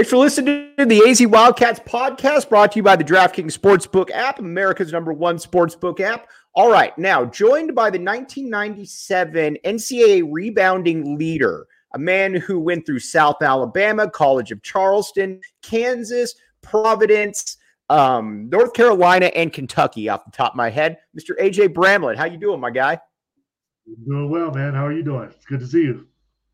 Thanks for listening to the AZ Wildcats podcast brought to you by the DraftKings Sportsbook app, America's number one sportsbook app. All right, now joined by the 1997 NCAA rebounding leader, a man who went through South Alabama, College of Charleston, Kansas, Providence, um, North Carolina, and Kentucky off the top of my head, Mr. AJ Bramlett. How you doing, my guy? Doing well, man. How are you doing? It's good to see you.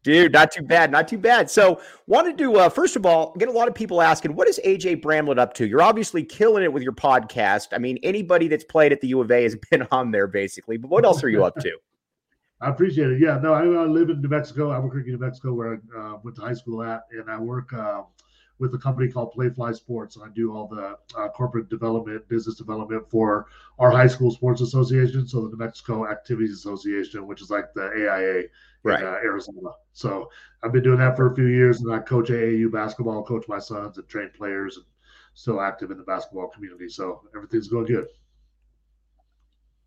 Dude, not too bad, not too bad. So, wanted to uh, first of all get a lot of people asking, what is AJ Bramlett up to? You're obviously killing it with your podcast. I mean, anybody that's played at the U of A has been on there basically. But what else are you up to? I appreciate it. Yeah, no, I, I, live in New Mexico, Albuquerque, New Mexico, where I uh, went to high school at, and I work uh, with a company called Playfly Sports, and I do all the uh, corporate development, business development for our high school sports association, so the New Mexico Activities Association, which is like the AIA right. in uh, Arizona. So I've been doing that for a few years, and I coach AAU basketball, coach my sons, and train players, and still active in the basketball community. So everything's going good.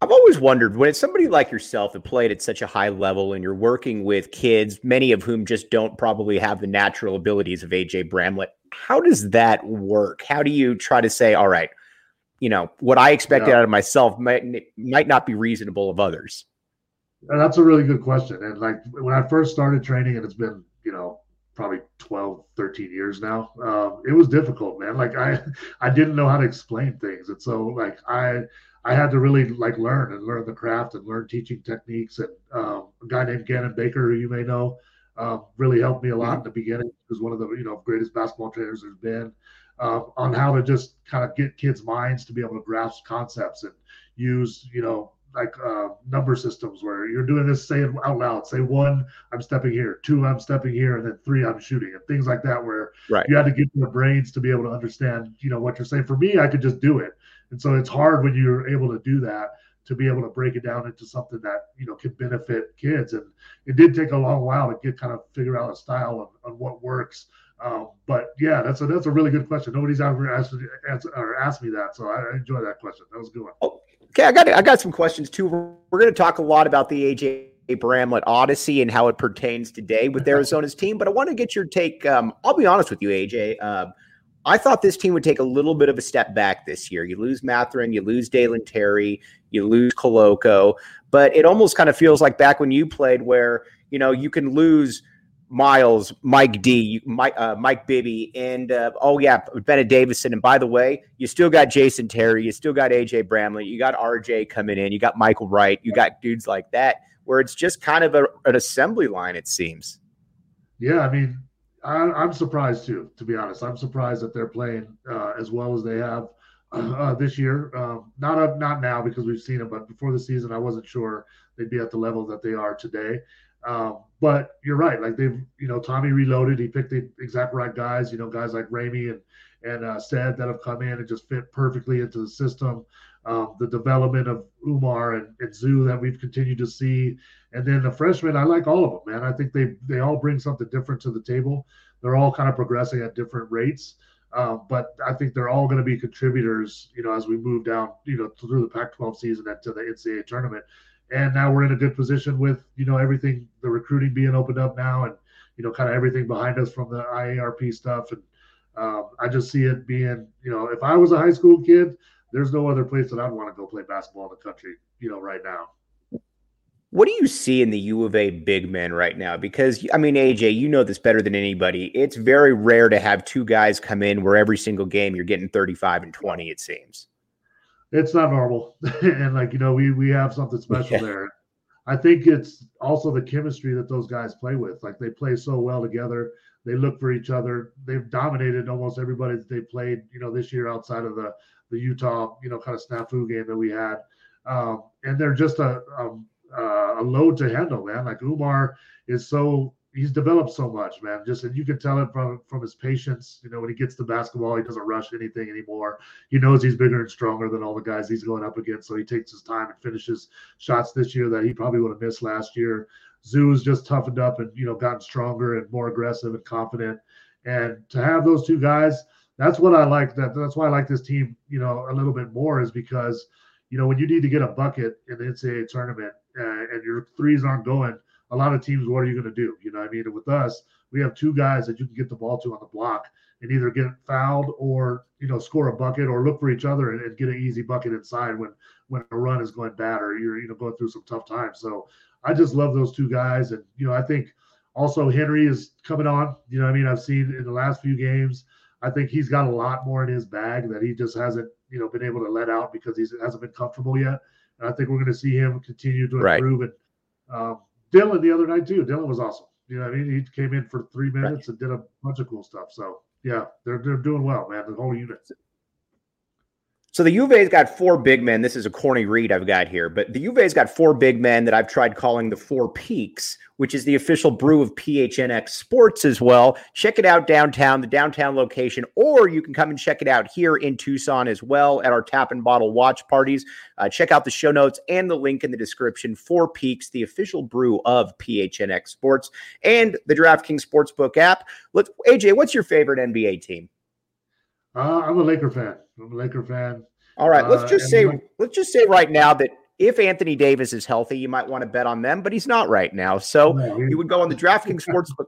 I've always wondered when it's somebody like yourself that played at such a high level and you're working with kids, many of whom just don't probably have the natural abilities of AJ Bramlett. How does that work? How do you try to say, all right, you know, what I expected yeah. out of myself might might not be reasonable of others? That's a really good question. And like when I first started training, and it's been, you know, probably 12, 13 years now, um, it was difficult, man. Like I, I didn't know how to explain things. And so like I, I had to really like learn and learn the craft and learn teaching techniques. And um, a guy named Gannon Baker, who you may know, um, really helped me a lot in the beginning. He was one of the you know greatest basketball trainers there's been uh, on how to just kind of get kids' minds to be able to grasp concepts and use you know like uh, number systems where you're doing this say it out loud say one i'm stepping here two i'm stepping here and then three i'm shooting and things like that where right. you had to get their brains to be able to understand you know what you're saying for me i could just do it and so it's hard when you're able to do that to be able to break it down into something that you know can benefit kids and it did take a long while to get kind of figure out a style on, on what works um, but yeah, that's a that's a really good question. Nobody's ever asked, asked or asked me that, so I, enjoy that question. That was a good one. Okay, I got I got some questions too. We're, going to talk a lot about the AJ Bramlett Odyssey and how it pertains today with Arizona's team, but I want to get your take. Um, I'll be honest with you, AJ. Um, I thought this team would take a little bit of a step back this year. You lose Mathurin, you lose Dalen Terry, you lose Koloko, but it almost kind of feels like back when you played, where you know you can lose Miles, Mike D, Mike, uh, Mike Bibby, and uh, oh yeah, Bennett Davison. And by the way, you still got Jason Terry, you still got AJ Bramlett, you got RJ coming in, you got Michael Wright, you got dudes like that, where it's just kind of a, an assembly line. It seems. Yeah, I mean, I, am surprised too. To be honest, I'm surprised that they're playing uh, as well as they have uh, this year. Um, not a, not now because we've seen them, but before the season, I wasn't sure they'd be at the level that they are today. Um, but you're right. Like they've, you know, Tommy reloaded. He picked the exact right guys. You know, guys like Ramey and and uh, said that have come in and just fit perfectly into the system. Um, the development of Oumar and, and Zoo that we've continued to see, and then the freshmen. I like all of them, man. I think they they all bring something different to the table. They're all kind of progressing at different rates. Um, but I think they're all going to be contributors, you know, as we move down, you know, through the Pac-12 season and to the NCAA tournament and now we're in a good position with you know everything the recruiting being opened up now and you know kind of everything behind us from the IARP stuff and um, I just see it being you know if I was a high school kid there's no other place that I'd want to go play basketball in the country you know right now. What do you see in the U of A big men right now? Because I mean, AJ, you know this better than anybody. It's very rare to have two guys come in where every single game you're getting 35 and 20. It seems it's not normal. and like, you know, we we have something special yeah. there. I think it's also the chemistry that those guys play with. Like they play so well together. They look for each other. They've dominated almost everybody that they played, you know, this year outside of the the Utah, you know, kind of snafu game that we had. Um, and they're just a, a, a load to handle, man. Like Umar is so he's developed so much, man. Just and you can tell it from from his patience. You know, when he gets the basketball, he doesn't rush anything anymore. He knows he's bigger and stronger than all the guys he's going up against, so he takes his time and finishes shots this year that he probably would have missed last year. Zoo's just toughened up and you know gotten stronger and more aggressive and confident. And to have those two guys, that's what I like. That that's why I like this team, you know, a little bit more is because, you know, when you need to get a bucket in the NCAA tournament uh, and your threes aren't going, a lot of teams, what are you going to do? You know, I mean, with us, we have two guys that you can get the ball to on the block and either get fouled or you know score a bucket or look for each other and, and, get an easy bucket inside when when a run is going bad or you're you know going through some tough times. So I just love those two guys, and you know I think also Henry is coming on. You know I mean I've seen in the last few games. I think he's got a lot more in his bag that he just hasn't you know been able to let out because he hasn't been comfortable yet. And I think we're going to see him continue to improve. Right. And um, Dylan the other night too. Dylan was awesome. You know I mean he came in for three minutes right. and did a bunch of cool stuff. So yeah, they're they're doing well, man. The whole unit. So the Juve's got four big men. This is a corny read I've got here, but the Juve's got four big men that I've tried calling the Four Peaks, which is the official brew of PHNX Sports as well. Check it out downtown, the downtown location, or you can come and check it out here in Tucson as well at our tap and bottle watch parties. Uh, check out the show notes and the link in the description. Four Peaks, the official brew of PHNX Sports and the DraftKings Sportsbook app. Let's AJ, what's your favorite NBA team? Uh, I'm a Laker fan. I'm a Laker fan. All right, let's uh, just uh, say like, let's just say right now that if Anthony Davis is healthy, you might want to bet on them, but he's not right now. So no, you would go on the DraftKings Sportsbook.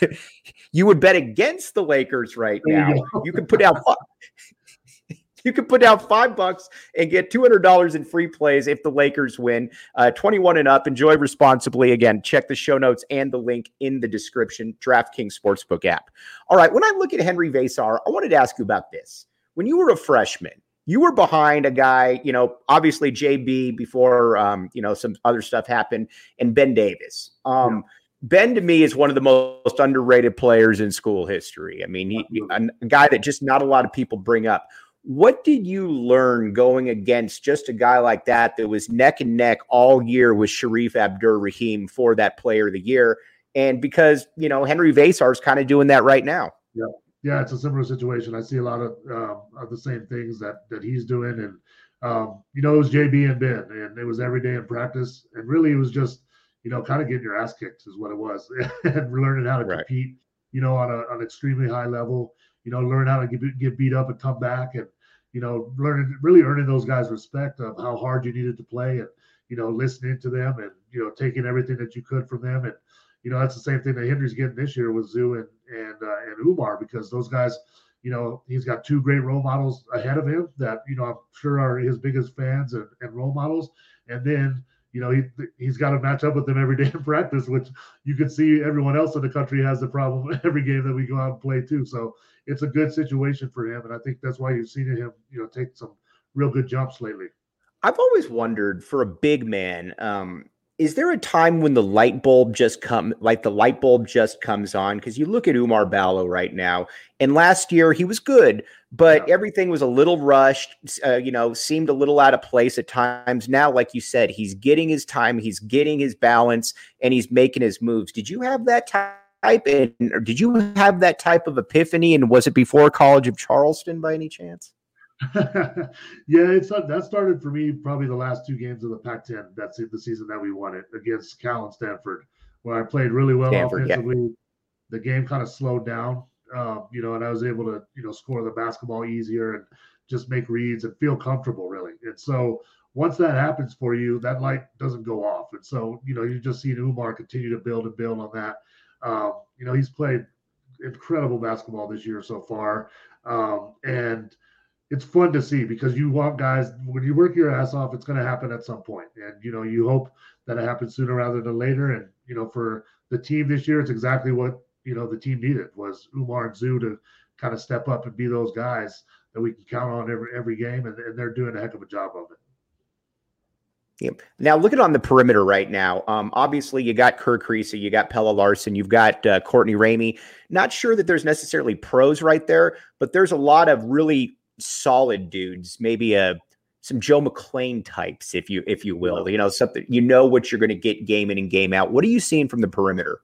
you would bet against the Lakers right now. You, you could put out you can put down five bucks and get $200 in free plays if the Lakers win. Uh, 21 and up. Enjoy responsibly. Again, check the show notes and the link in the description. DraftKings Sportsbook app. All right. When I look at Henry Veesaar, I wanted to ask you about this. When you were a freshman, you were behind a guy, you know, obviously JB before, um, you know, some other stuff happened, and Ben Davis. Um, yeah. Ben to me is one of the most underrated players in school history. I mean, he, a guy that just not a lot of people bring up. What did you learn going against just a guy like that that was neck and neck all year with Shareef Abdur-Rahim for that player of the year? And because, you know, Henry Veesaar is kind of doing that right now. Yeah. Yeah, it's a similar situation. I see a lot of, uh, of the same things that that he's doing, and um, you know, it was JB and Ben, and it was every day in practice, and really, it was just, you know, kind of getting your ass kicked is what it was, and learning how to right. compete, you know, on a, on an extremely high level. You know, learn how to get, get beat up and come back, and you know, learning really earning those guys respect of how hard you needed to play and, you know, listening to them and, you know, taking everything that you could from them. And, you know, that's the same thing that Henry's getting this year with Zoo and and uh, and Oumar because those guys, you know, he's got two great role models ahead of him that, you know, I'm sure are his biggest fans and, and role models. And then, you know, he he's got to match up with them every day in practice, which you can see everyone else in the country has the problem every game that we go out and play too. So it's a good situation for him, and I think that's why you've seen him, you know, take some real good jumps lately. I've always wondered for a big man, um, is there a time when the light bulb just come like the light bulb just comes on because you look at Oumar Ballo right now and last year he was good but yeah. everything was a little rushed uh, you know seemed a little out of place at times now like you said he's getting his time he's getting his balance and he's making his moves did you have that time type and did you have that type of epiphany and was it before college of charleston by any chance yeah it's that started for me probably the last two games of the pac 10 that's the season that we won it against cal and stanford where i played really well stanford, offensively yeah. the game kind of slowed down uh, you know and i was able to you know score the basketball easier and just make reads and feel comfortable really and so once that happens for you, that light doesn't go off. And so, you know, you just see Oumar continue to build and build on that. Um, you know, he's played incredible basketball this year so far. Um, and it's fun to see because you want guys, when you work your ass off, it's going to happen at some point. And, you know, you hope that it happens sooner rather than later. And, you know, for the team this year, it's exactly what, you know, the team needed was Oumar and Zoo to kind of step up and be those guys that we can count on every, every game. And, and they're doing a heck of a job of it. Yeah. Now, looking on the perimeter right now, um, obviously you got Kerr Kriisa, you got Pelle Larsson, you've got uh, Courtney Ramey. Not sure that there's necessarily pros right there, but there's a lot of really solid dudes. Maybe a uh, some Joe McClain types, if you if you will. You know, something you know what you're going to get game in and game out. What are you seeing from the perimeter?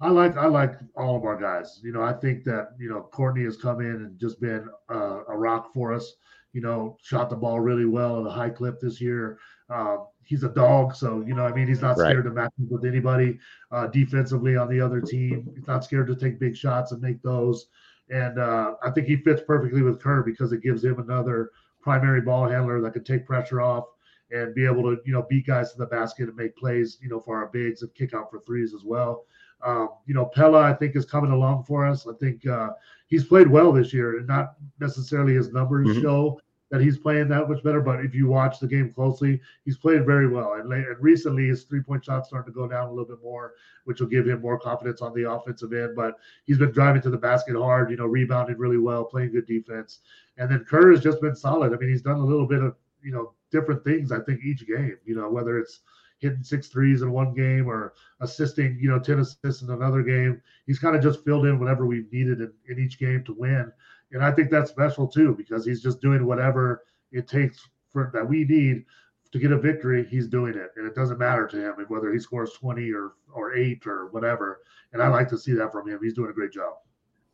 I like I like all of our guys. You know, I think that you know Courtney has come in and just been uh, a rock for us. You know, shot the ball really well at a high clip this year. Um, he's a dog, so you know, I mean, he's not scared right. to match up with anybody uh, defensively on the other team. He's not scared to take big shots and make those. And uh, I think he fits perfectly with Kerr because it gives him another primary ball handler that can take pressure off and be able to you know beat guys to the basket and make plays you know for our bigs and kick out for threes as well. Um, you know, Pelle, I think, is coming along for us. I think uh, he's played well this year, and not necessarily his numbers mm-hmm. show that he's playing that much better. But if you watch the game closely, he's played very well. And, and recently, his three point shots starting to go down a little bit more, which will give him more confidence on the offensive end. But he's been driving to the basket hard, you know, rebounding really well, playing good defense. And then Kerr has just been solid. I mean, he's done a little bit of, you know, different things, I think, each game, you know, whether it's hitting six threes in one game or assisting, you know, 10 assists in another game. He's kind of just filled in whatever we've needed in, in each game to win. And I think that's special too, because he's just doing whatever it takes for that we need to get a victory. He's doing it. And it doesn't matter to him whether he scores 20 or, or eight or whatever. And I like to see that from him. He's doing a great job.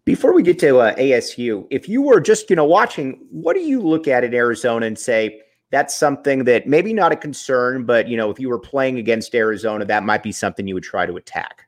Before we get to uh, ASU, if you were just, you know, watching, what do you look at in Arizona and say, that's something that maybe not a concern, but you know, if you were playing against Arizona, that might be something you would try to attack.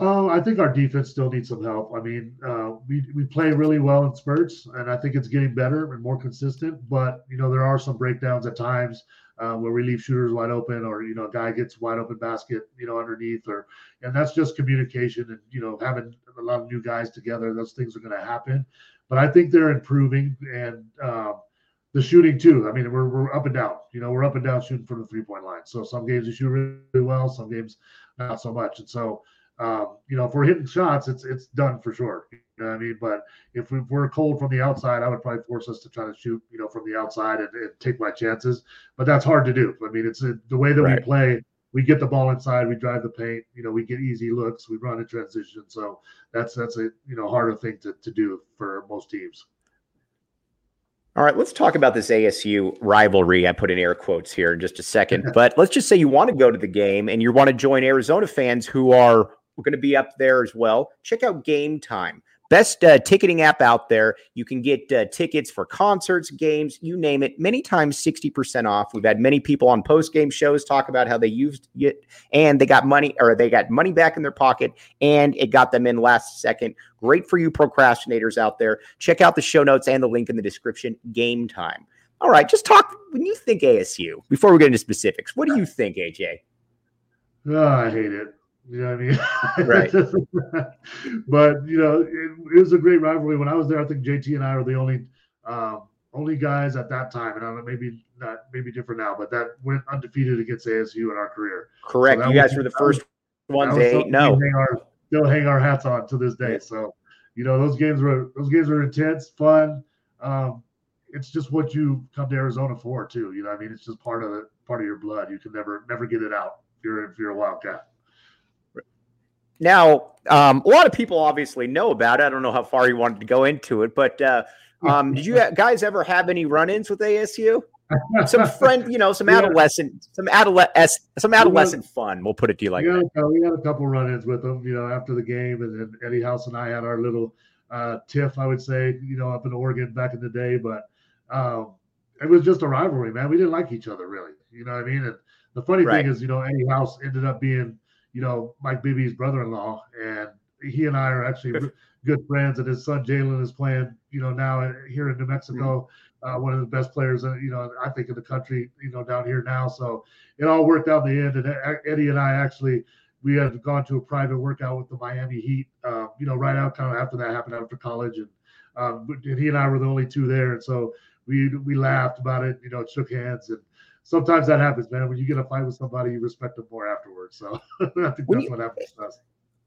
Oh, I think our defense still needs some help. I mean, uh, we we play really well in spurts, and I think it's getting better and more consistent. But you know, there are some breakdowns at times uh, where we leave shooters wide open, or you know, a guy gets wide open basket, you know, underneath, or and that's just communication and you know, having a lot of new guys together. Those things are going to happen, but I think they're improving, and uh, the shooting too. I mean, we're, we're up and down. You know, we're up and down shooting from the three point line. So some games we shoot really well, some games not so much. And so, um, you know, if we're hitting shots, it's it's done for sure. You know what I mean? But if, we, are cold from the outside, I would probably force us to try to shoot, you know, from the outside and, and take my chances. But that's hard to do. I mean, it's a, the way that right. we play. We get the ball inside, we drive the paint. You know, we get easy looks, we run in transition. So that's that's a you know harder thing to to do for most teams. All right, let's talk about this ASU rivalry. I put in air quotes here in just a second, but let's just say you want to go to the game and you want to join Arizona fans who are going to be up there as well. Check out Game Time. Best uh, ticketing app out there. You can get uh, tickets for concerts, games, you name it. Many times 60% off. We've had many people on post game shows talk about how they used it and they got money or they got money back in their pocket and it got them in last second. Great for you procrastinators out there. Check out the show notes and the link in the description. Game time. All right, just talk when you think ASU before we get into specifics. What do you think, AJ? Oh, I hate it. You know what I mean? Right. but you know, it, it, was a great rivalry. When I was there, I think JT and I were the only um, only guys at that time, and I don't know, maybe not, maybe different now, but that went undefeated against ASU in our career. Correct. So you guys was, were the first ones to eight. No, hang our, still hang our hats on to this day. So, you know, those games were those games were intense, fun. Um, it's just what you come to Arizona for, too. You know, I mean, it's just part of the part of your blood. You can never never get it out if you're if you're a Wildcat. Now, um, a lot of people obviously know about it. I don't know how far you wanted to go into it, but uh, um, did you guys ever have any run-ins with ASU? some friend, you know, some adolescent, some adolescent, some adolescent fun. We'll put it to you like we had, that. We had a couple run-ins with them, you know, after the game, and then Eddie House and I had our little uh, tiff, I would say, you know, up in Oregon back in the day. But um, it was just a rivalry, man. We didn't like each other really, you know what I mean? And the funny right. thing is, you know, Eddie House ended up being you know, Mike Bibby's brother-in-law, and he and I are actually good friends. And his son Jaelen is playing, you know, now here in New Mexico, mm-hmm. uh, one of the best players, uh, you know, I think in the country, you know, down here now. So it all worked out in the end. And Eddie and I actually we had gone to a private workout with the Miami Heat, uh, you know, right out kind of after that happened after college, and um, and he and I were the only two there, and so we we laughed about it, you know, shook hands, and sometimes that happens, man. When you get a fight with somebody, you respect them more afterwards. So I think that's you, what happens to us.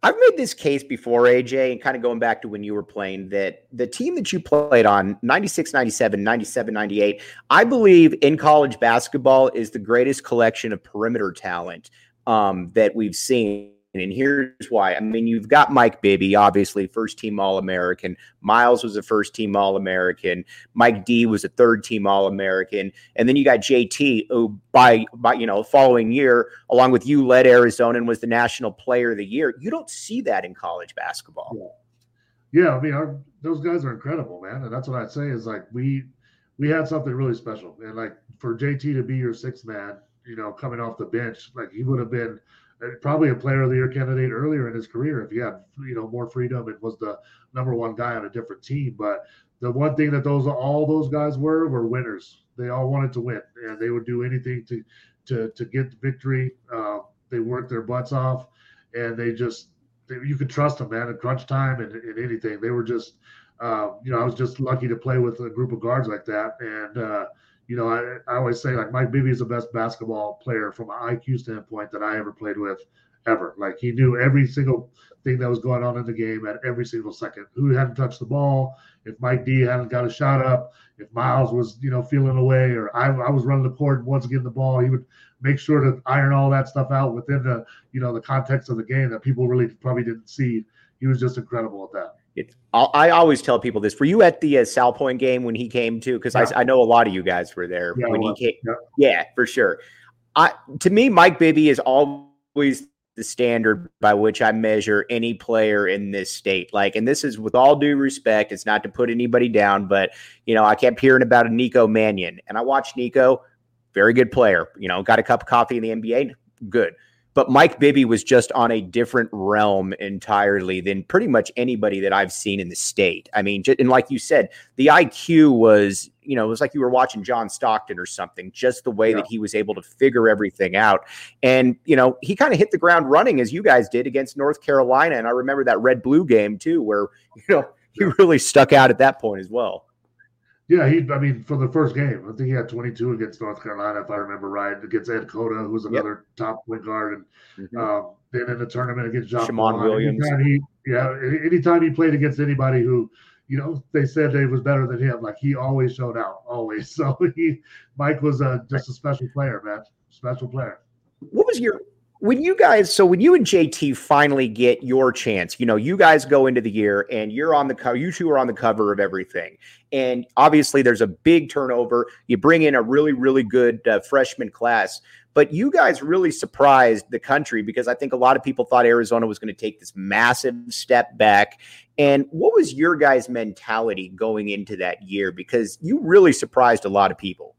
I've made this case before, AJ, and kind of going back to when you were playing that the team that you played on 96, 97, 97, 98, I believe in college basketball is the greatest collection of perimeter talent um, that we've seen and here's why. I mean, you've got Mike Bibby, obviously first team All American. Miles was a first team All American. Mike D was a third team All American, and then you got JT, who by by you know following year, along with you, led Arizona and was the National Player of the Year. You don't see that in college basketball. Yeah, I mean, our, those guys are incredible, man, and that's what I'd say is like we we had something really special, and like for JT to be your sixth man, you know, coming off the bench, like he would have been probably a player of the year candidate earlier in his career if he had you know more freedom and was the number one guy on a different team. But the one thing that those all those guys were were winners. They all wanted to win, and they would do anything to to to get the victory. Uh, they worked their butts off, and they just they, you could trust them, man. At crunch time and, and anything, they were just. Uh, you know, I was just lucky to play with a group of guards like that, and uh, you know, I, I always say like Mike Bibby is the best basketball player from an IQ standpoint that I ever played with ever. Like he knew every single thing that was going on in the game at every single second. Who hadn't touched the ball? If Mike D hadn't got a shot up, if Miles was, you know, feeling away, or I, I was running the court and wasn't getting the ball, he would make sure to iron all that stuff out within the, you know, the context of the game that people really probably didn't see. He was just incredible at that. It's, I always tell people this. Were you at the uh, Salpointe game when he came to? Because yeah. I, I, know a lot of you guys were there yeah, when he came. Yeah. yeah, for sure. I to me, Mike Bibby is always the standard by which I measure any player in this state. Like, and this is with all due respect, it's not to put anybody down, but you know, I kept hearing about a Nico Mannion, and I watched Nico, very good player. You know, got a cup of coffee in the NBA, good. But Mike Bibby was just on a different realm entirely than pretty much anybody that I've seen in the state. I mean, and like you said, the IQ was, you know, it was like you were watching John Stockton or something, just the way yeah. that he was able to figure everything out. And, you know, he kind of hit the ground running as you guys did against North Carolina. And I remember that red blue game too, where, you know, he really stuck out at that point as well. Yeah, he. I mean, for the first game, I think he had 22 against North Carolina, if I remember right, against Ed Cota, who was another yep. top point guard, and mm-hmm. um, then in the tournament against John Shammond Williams. Anytime he, yeah, anytime he played against anybody who, you know, they said they was better than him, like he always showed out, always. So he, Mike was a, just a special player, man, special player. What was your when you guys so when you and JT finally get your chance, you know, you guys go into the year and you're on the cover, you two are on the cover of everything. And obviously there's a big turnover. You bring in a really, really good uh, freshman class, but you guys really surprised the country because I think a lot of people thought Arizona was going to take this massive step back. And what was your guys' mentality going into that year? Because you really surprised a lot of people.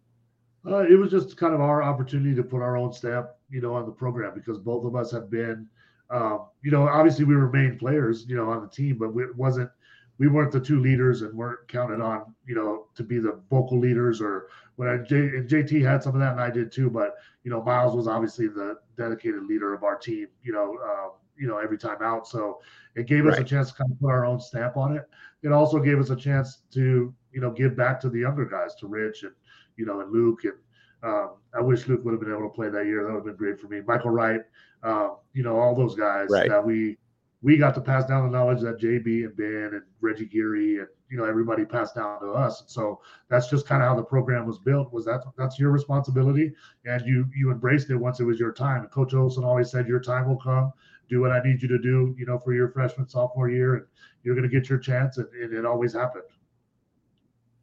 Uh, it was just kind of our opportunity to put our own stamp, you know, on the program because both of us have been, um, you know, obviously we were main players, you know, on the team, but it wasn't, we weren't the two leaders and weren't counted on, you know, to be the vocal leaders or when I, J, and JT had some of that and I did too, but you know, Miles was obviously the dedicated leader of our team, you know, um, you know, every time out. So it gave us a chance to kind of put our own stamp on it. It also gave us a chance to, you know, give back to the younger guys, to Rich and you know, and Luke. And um, I wish Luke would have been able to play that year. That would have been great for me. Michael Wright, um, you know, all those guys right. that we we got to pass down the knowledge that JB and Ben and Reggie Geary and you know everybody passed down to us. And so that's just kind of how the program was built. Was that that's your responsibility, and you you embraced it once it was your time. And Coach Olson always said, "Your time will come. Do what I need you to do. You know, for your freshman sophomore year, and you're going to get your chance." And, and it always happened.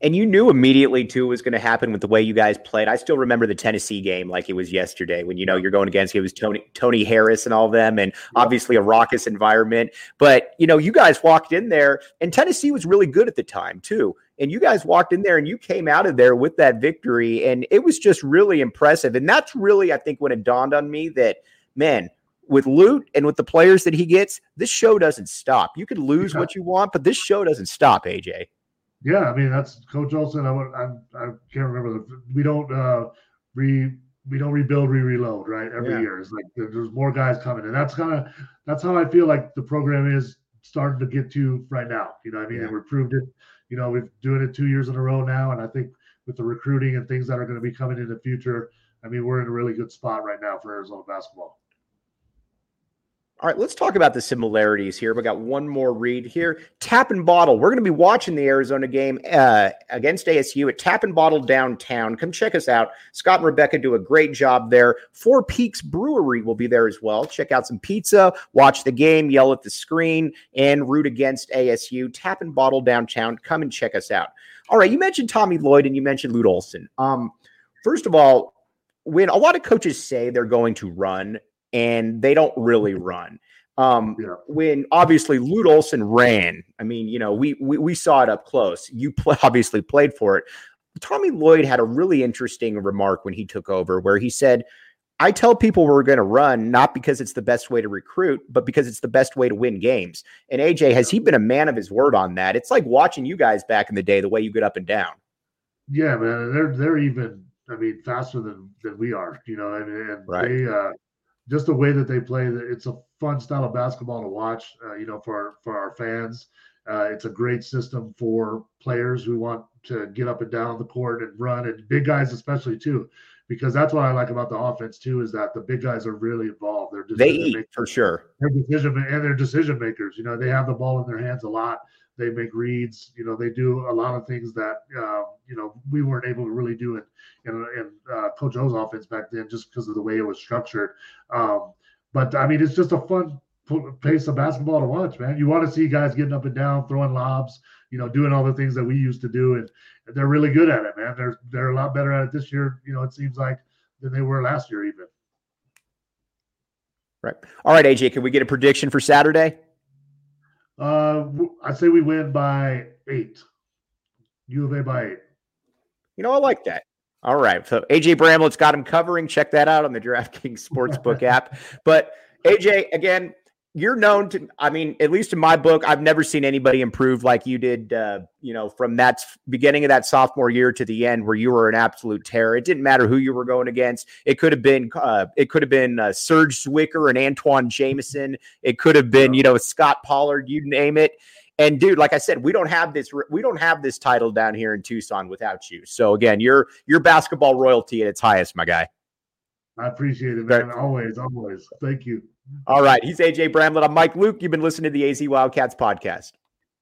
And you knew immediately too was going to happen with the way you guys played. I still remember the Tennessee game like it was yesterday when you know you're going against it was Tony Tony Harris and all them, and obviously a raucous environment. But you know, you guys walked in there, and Tennessee was really good at the time too. And you guys walked in there and you came out of there with that victory, and it was just really impressive. And that's really, I think, when it dawned on me that man, with Lute and with the players that he gets, this show doesn't stop. You can lose yeah. what you want, but this show doesn't stop, AJ. Yeah, I mean that's Coach Olson. I I, I can't remember. The, we don't uh, re we don't rebuild, re reload, right? Every yeah. year, it's like there's more guys coming, and that's kind of that's how I feel like the program is starting to get to right now. You know, I mean, yeah. and we proved it. You know, we've doing it two years in a row now, and I think with the recruiting and things that are going to be coming in the future, I mean, we're in a really good spot right now for Arizona basketball. All right, let's talk about the similarities here. We got one more read here. Tap and Bottle. We're going to be watching the Arizona game uh, against ASU at Tap and Bottle downtown. Come check us out. Scott and Rebecca do a great job there. Four Peaks Brewery will be there as well. Check out some pizza, watch the game, yell at the screen, and root against ASU. Tap and Bottle downtown. Come and check us out. All right, you mentioned Tommy Lloyd and you mentioned Lute Olson. Um, first of all, when a lot of coaches say they're going to run and they don't really run. Um, yeah. When obviously Lute Olson ran, I mean, you know, we, we we saw it up close. You play, obviously played for it. Tommy Lloyd had a really interesting remark when he took over, where he said, I tell people we're going to run not because it's the best way to recruit, but because it's the best way to win games. And AJ, has he been a man of his word on that? It's like watching you guys back in the day, the way you get up and down. Yeah, man. They're they're even, I mean, faster than than we are. You know, I mean, and right. they uh, just the way that they play. It's a fun style of basketball to watch. Uh, you know, for our, for our fans, uh, it's a great system for players who want to get up and down the court and run, and big guys especially too because that's what I like about the offense too is that the big guys are really involved. They're they eat makers. for sure. They're decision and they're decision makers. You know, they have the ball in their hands a lot. They make reads. You know, they do a lot of things that uh, you know we weren't able to really do in in, in uh, Coach O's offense back then, just because of the way it was structured. Um, but I mean, it's just a fun pace of basketball to watch, man. You want to see guys getting up and down, throwing lobs, you know, doing all the things that we used to do, and they're really good at it, man. They're they're a lot better at it this year. You know, it seems like than they were last year, even. Right. All right, AJ. Can we get a prediction for Saturday? Uh, I'd say we win by eight. U of A by eight. You know, I like that. All right. So AJ Bramlett's got him covering. Check that out on the DraftKings Sportsbook app. But AJ, again, you're known to i mean at least in my book i've never seen anybody improve like you did uh, you know from that beginning of that sophomore year to the end where you were an absolute terror. It didn't matter who you were going against. It could have been uh, it could have been uh, serge zwikker and antawn jamison it could have been you know scott pollard you name it. And dude like i said we don't have this we don't have this title down here in tucson without you. So again you're you're basketball royalty at its highest my guy. I appreciate it man. Always always. Thank you all right. He's AJ Bramlett. I'm Mike Luke. You've been listening to the AZ Wildcats podcast.